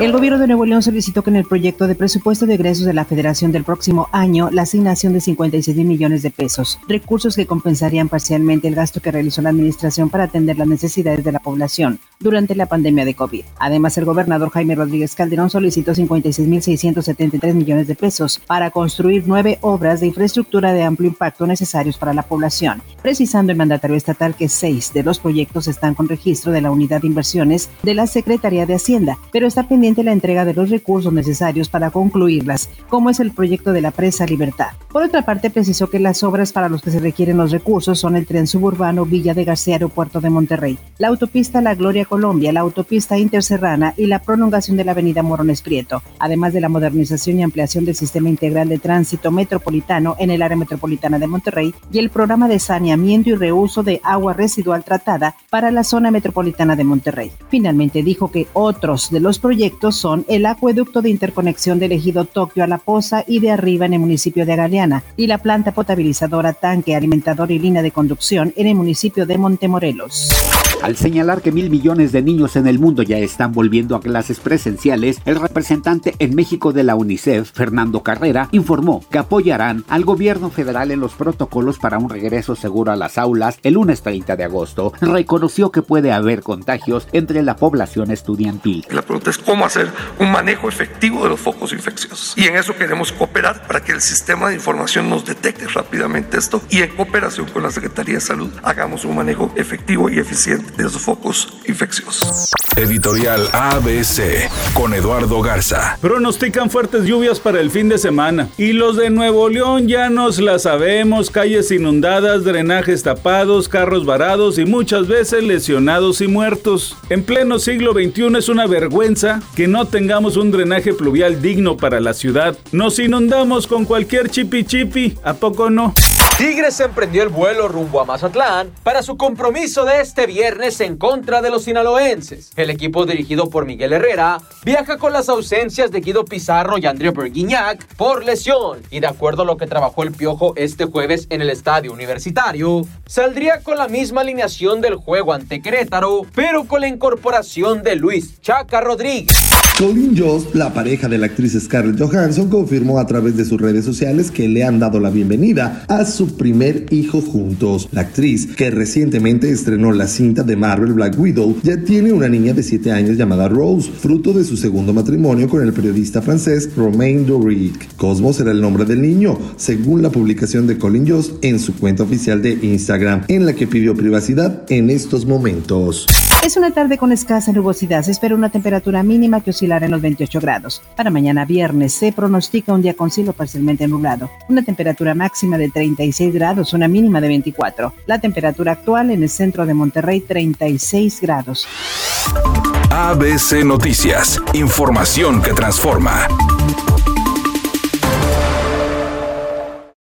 El gobierno de Nuevo León solicitó que en el proyecto de presupuesto de egresos de la Federación del próximo año la asignación de 56 mil millones de pesos, recursos que compensarían parcialmente el gasto que realizó la administración para atender las necesidades de la población durante la pandemia de COVID. Además, el gobernador Jaime Rodríguez Calderón solicitó 56 mil 673 millones de pesos para construir nueve obras de infraestructura de amplio impacto necesarios para la población, precisando el mandatario estatal que seis de los proyectos están con registro de la unidad de inversiones de la Secretaría de Hacienda, pero está pendiente la entrega de los recursos necesarios para concluirlas, como es el proyecto de la presa Libertad. Por otra parte, precisó que las obras para los que se requieren los recursos son el tren suburbano Villa de García Aeropuerto de Monterrey, la autopista La Gloria Colombia, la autopista Interserrana y la prolongación de la avenida Morones Prieto, además de la modernización y ampliación del sistema integral de tránsito metropolitano en el área metropolitana de Monterrey y el programa de saneamiento y reuso de agua residual tratada para la zona metropolitana de Monterrey. Finalmente dijo que otros de los proyectos son el acueducto de interconexión del ejido Tokio a La Poza y de arriba en el municipio de Galeana y la planta potabilizadora, tanque, alimentador y línea de conducción en el municipio de Montemorelos. Al señalar que mil millones de niños en el mundo ya están volviendo a clases presenciales, el representante en México de la UNICEF, Fernando Carrera, informó que apoyarán al gobierno federal en los protocolos para un regreso seguro a las aulas el lunes 30 de agosto. Reconoció que puede haber contagios entre la población estudiantil. La pregunta es cómo hacer un manejo efectivo de los focos infecciosos. Y en eso queremos cooperar para que el sistema de información nos detecte rápidamente esto y en cooperación con la Secretaría de Salud hagamos un manejo efectivo y eficiente de los focos infecciosos. Editorial ABC con Eduardo Garza. Pronostican fuertes lluvias para el fin de semana. Y los de Nuevo León ya nos la sabemos: calles inundadas, drenajes tapados, carros varados y muchas veces lesionados y muertos. En pleno siglo XXI es una vergüenza que no tengamos un drenaje pluvial digno para la ciudad. Nos inundamos con cualquier chipi chipi, ¿a poco no? Tigres emprendió el vuelo rumbo a Mazatlán para su compromiso de este viernes en contra de los sinaloenses. El equipo dirigido por Miguel Herrera viaja con las ausencias de Guido Pizarro y André Berguignac por lesión y de acuerdo a lo que trabajó el Piojo este jueves en el estadio universitario, saldría con la misma alineación del juego ante Querétaro, pero con la incorporación de Luis Chaca Rodríguez. Colin Jost, la pareja de la actriz Scarlett Johansson, confirmó a través de sus redes sociales que le han dado la bienvenida a su primer hijo juntos. La actriz, que recientemente estrenó la cinta de Marvel Black Widow, ya tiene una niña de 7 años llamada Rose, fruto de su segundo matrimonio con el periodista francés Romain Doric. Cosmo será el nombre del niño, según la publicación de Colin Jost en su cuenta oficial de Instagram, en la que pidió privacidad en estos momentos. Es una tarde con escasa nubosidad. Se espera una temperatura mínima que oscilará en los 28 grados. Para mañana viernes se pronostica un día con cielo parcialmente nublado. Una temperatura máxima de 36 grados, una mínima de 24. La temperatura actual en el centro de Monterrey 36 grados. ABC Noticias. Información que transforma.